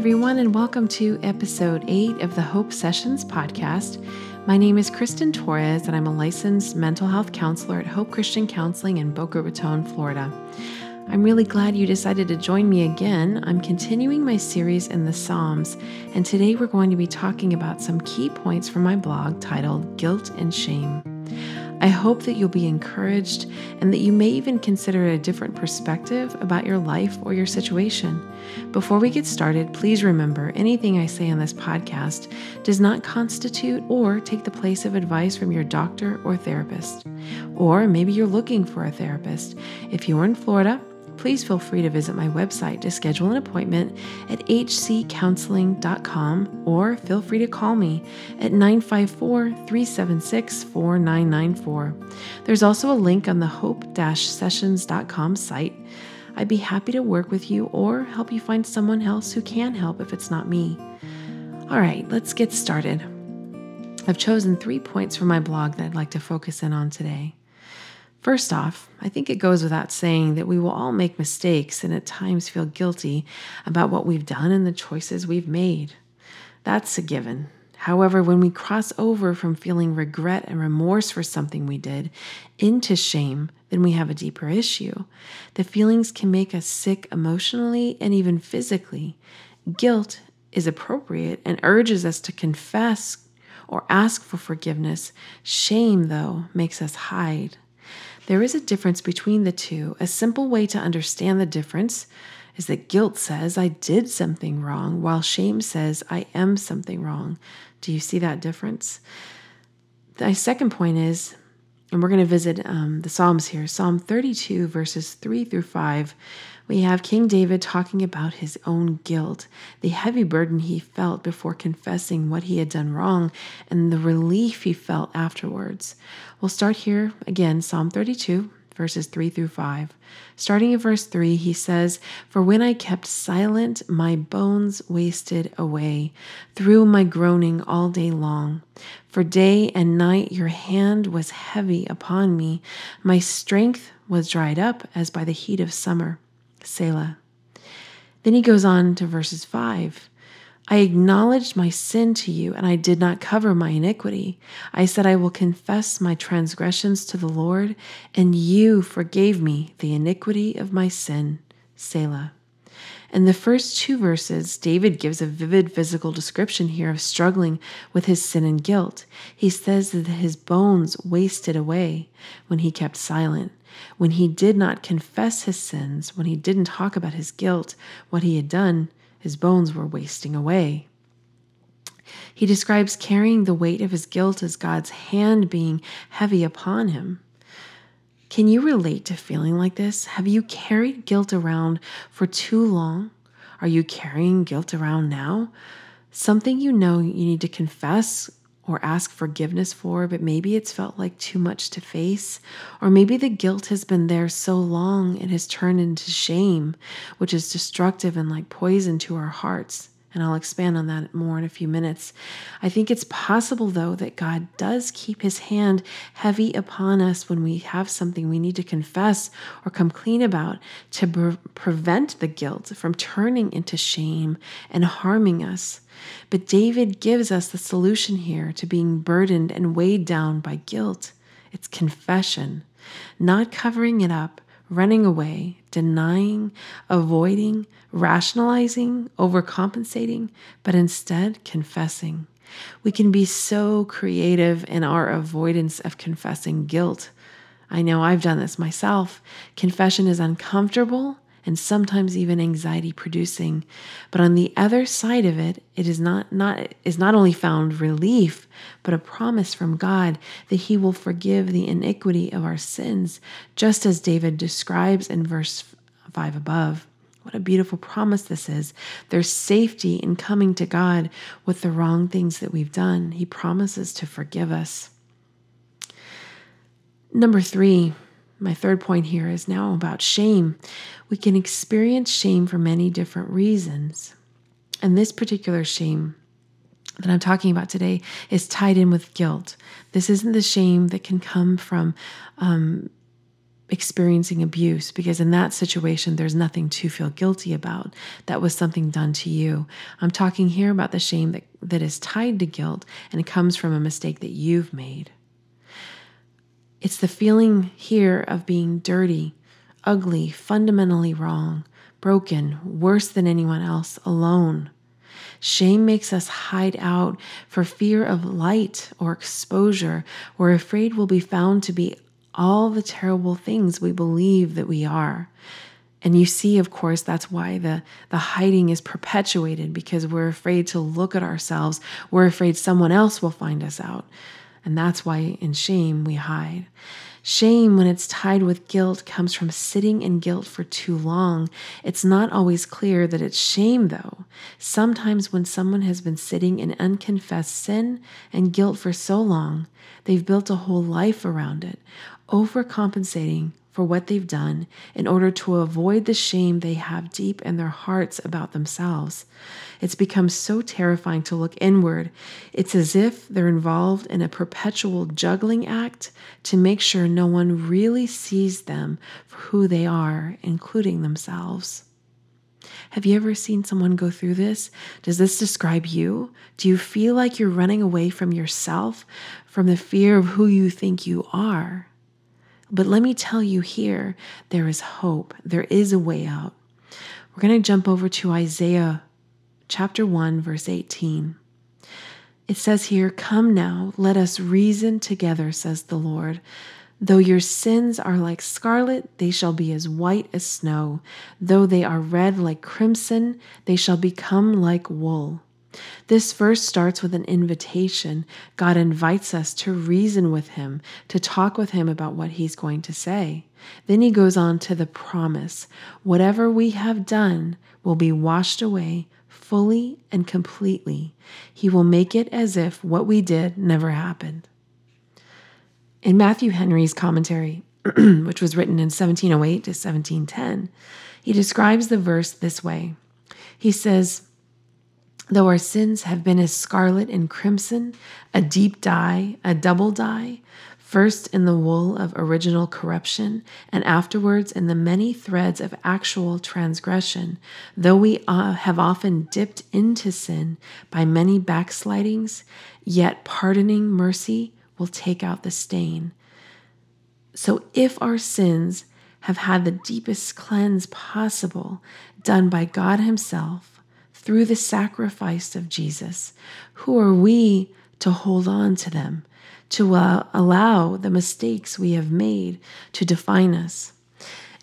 everyone, and welcome to episode 8 of the Hope Sessions podcast. My name is Kristen Torres, and I'm a licensed mental health counselor at Hope Christian Counseling in Boca Raton, Florida. I'm really glad you decided to join me again. I'm continuing my series in the Psalms, and today we're going to be talking about some key points from my blog titled Guilt and Shame. I hope that you'll be encouraged and that you may even consider a different perspective about your life or your situation. Before we get started, please remember anything I say on this podcast does not constitute or take the place of advice from your doctor or therapist. Or maybe you're looking for a therapist. If you're in Florida, please feel free to visit my website to schedule an appointment at hccounseling.com or feel free to call me at 954 376 4994. There's also a link on the hope sessions.com site. I'd be happy to work with you or help you find someone else who can help if it's not me. All right, let's get started. I've chosen three points from my blog that I'd like to focus in on today. First off, I think it goes without saying that we will all make mistakes and at times feel guilty about what we've done and the choices we've made. That's a given. However, when we cross over from feeling regret and remorse for something we did into shame, then we have a deeper issue. The feelings can make us sick emotionally and even physically. Guilt is appropriate and urges us to confess or ask for forgiveness. Shame, though, makes us hide. There is a difference between the two. A simple way to understand the difference is that guilt says I did something wrong, while shame says I am something wrong. Do you see that difference? My second point is, and we're going to visit um, the Psalms here Psalm 32, verses 3 through 5 we have King David talking about his own guilt, the heavy burden he felt before confessing what he had done wrong, and the relief he felt afterwards. We'll start here again, Psalm 32, verses 3 through 5. Starting at verse 3, he says, For when I kept silent, my bones wasted away through my groaning all day long. For day and night your hand was heavy upon me. My strength was dried up as by the heat of summer. Selah. Then he goes on to verses 5. I acknowledged my sin to you, and I did not cover my iniquity. I said, I will confess my transgressions to the Lord, and you forgave me the iniquity of my sin. Selah. In the first two verses, David gives a vivid physical description here of struggling with his sin and guilt. He says that his bones wasted away when he kept silent. When he did not confess his sins, when he didn't talk about his guilt, what he had done, his bones were wasting away. He describes carrying the weight of his guilt as God's hand being heavy upon him. Can you relate to feeling like this? Have you carried guilt around for too long? Are you carrying guilt around now? Something you know you need to confess or ask forgiveness for, but maybe it's felt like too much to face. Or maybe the guilt has been there so long it has turned into shame, which is destructive and like poison to our hearts and I'll expand on that more in a few minutes. I think it's possible, though, that God does keep his hand heavy upon us when we have something we need to confess or come clean about to pre- prevent the guilt from turning into shame and harming us. But David gives us the solution here to being burdened and weighed down by guilt it's confession, not covering it up running away, denying, avoiding, rationalizing, overcompensating, but instead confessing. We can be so creative in our avoidance of confessing guilt. I know I've done this myself. Confession is uncomfortable and sometimes even anxiety producing. But on the other side of it, it is not, not, is not only found relief, but a promise from God that He will forgive the iniquity of our sins, just as David describes in verse 5 above. What a beautiful promise this is. There's safety in coming to God with the wrong things that we've done. He promises to forgive us. Number three, my third point here is now about shame. We can experience shame for many different reasons. And this particular shame that I'm talking about today is tied in with guilt. This isn't the shame that can come from um, experiencing abuse because in that situation there's nothing to feel guilty about that was something done to you i'm talking here about the shame that, that is tied to guilt and it comes from a mistake that you've made it's the feeling here of being dirty ugly fundamentally wrong broken worse than anyone else alone Shame makes us hide out for fear of light or exposure. We're afraid we'll be found to be all the terrible things we believe that we are. And you see, of course, that's why the, the hiding is perpetuated because we're afraid to look at ourselves. We're afraid someone else will find us out. And that's why in shame we hide. Shame, when it's tied with guilt, comes from sitting in guilt for too long. It's not always clear that it's shame, though. Sometimes, when someone has been sitting in unconfessed sin and guilt for so long, they've built a whole life around it, overcompensating for what they've done in order to avoid the shame they have deep in their hearts about themselves. It's become so terrifying to look inward. It's as if they're involved in a perpetual juggling act to make sure no one really sees them for who they are, including themselves. Have you ever seen someone go through this? Does this describe you? Do you feel like you're running away from yourself, from the fear of who you think you are? But let me tell you here, there is hope. There is a way out. We're going to jump over to Isaiah chapter 1, verse 18. It says here, Come now, let us reason together, says the Lord. Though your sins are like scarlet, they shall be as white as snow. Though they are red like crimson, they shall become like wool. This verse starts with an invitation. God invites us to reason with Him, to talk with Him about what He's going to say. Then He goes on to the promise whatever we have done will be washed away fully and completely. He will make it as if what we did never happened. In Matthew Henry's commentary, which was written in 1708 to 1710, he describes the verse this way. He says, Though our sins have been as scarlet and crimson, a deep dye, a double dye, first in the wool of original corruption, and afterwards in the many threads of actual transgression, though we uh, have often dipped into sin by many backslidings, yet pardoning mercy will take out the stain. So if our sins have had the deepest cleanse possible done by God Himself, through the sacrifice of Jesus. Who are we to hold on to them, to uh, allow the mistakes we have made to define us?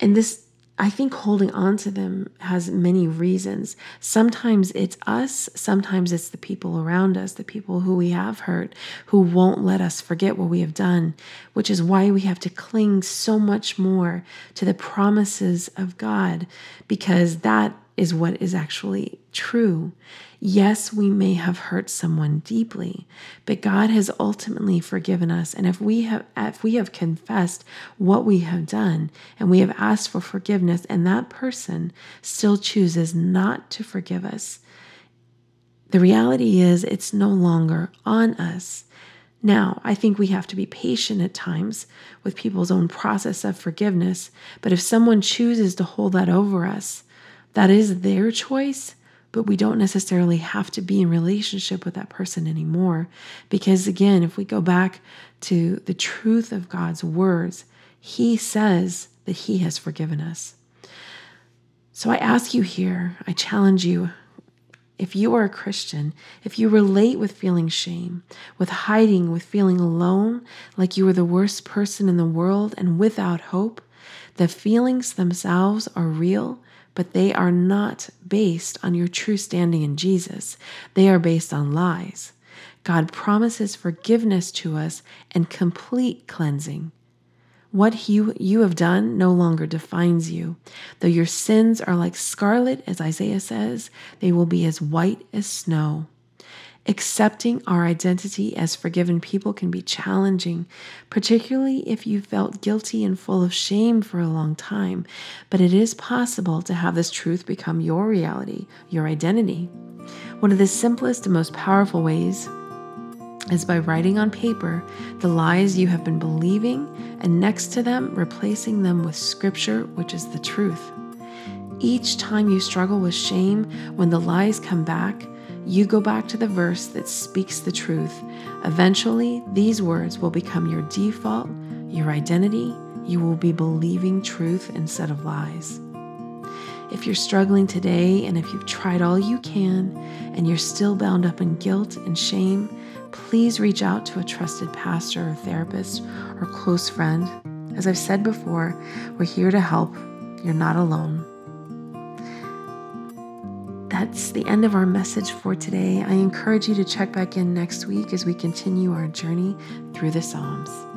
And this, I think, holding on to them has many reasons. Sometimes it's us, sometimes it's the people around us, the people who we have hurt, who won't let us forget what we have done, which is why we have to cling so much more to the promises of God, because that is what is actually true. Yes, we may have hurt someone deeply, but God has ultimately forgiven us. And if we have if we have confessed what we have done and we have asked for forgiveness and that person still chooses not to forgive us, the reality is it's no longer on us. Now, I think we have to be patient at times with people's own process of forgiveness, but if someone chooses to hold that over us, that is their choice, but we don't necessarily have to be in relationship with that person anymore. Because again, if we go back to the truth of God's words, He says that He has forgiven us. So I ask you here, I challenge you, if you are a Christian, if you relate with feeling shame, with hiding, with feeling alone, like you are the worst person in the world and without hope, the feelings themselves are real but they are not based on your true standing in Jesus. They are based on lies. God promises forgiveness to us and complete cleansing. What you, you have done no longer defines you. Though your sins are like scarlet, as Isaiah says, they will be as white as snow. Accepting our identity as forgiven people can be challenging, particularly if you felt guilty and full of shame for a long time. But it is possible to have this truth become your reality, your identity. One of the simplest and most powerful ways is by writing on paper the lies you have been believing and next to them, replacing them with scripture, which is the truth. Each time you struggle with shame, when the lies come back, you go back to the verse that speaks the truth. Eventually, these words will become your default, your identity. You will be believing truth instead of lies. If you're struggling today and if you've tried all you can and you're still bound up in guilt and shame, please reach out to a trusted pastor or therapist or close friend. As I've said before, we're here to help. You're not alone. That's the end of our message for today. I encourage you to check back in next week as we continue our journey through the Psalms.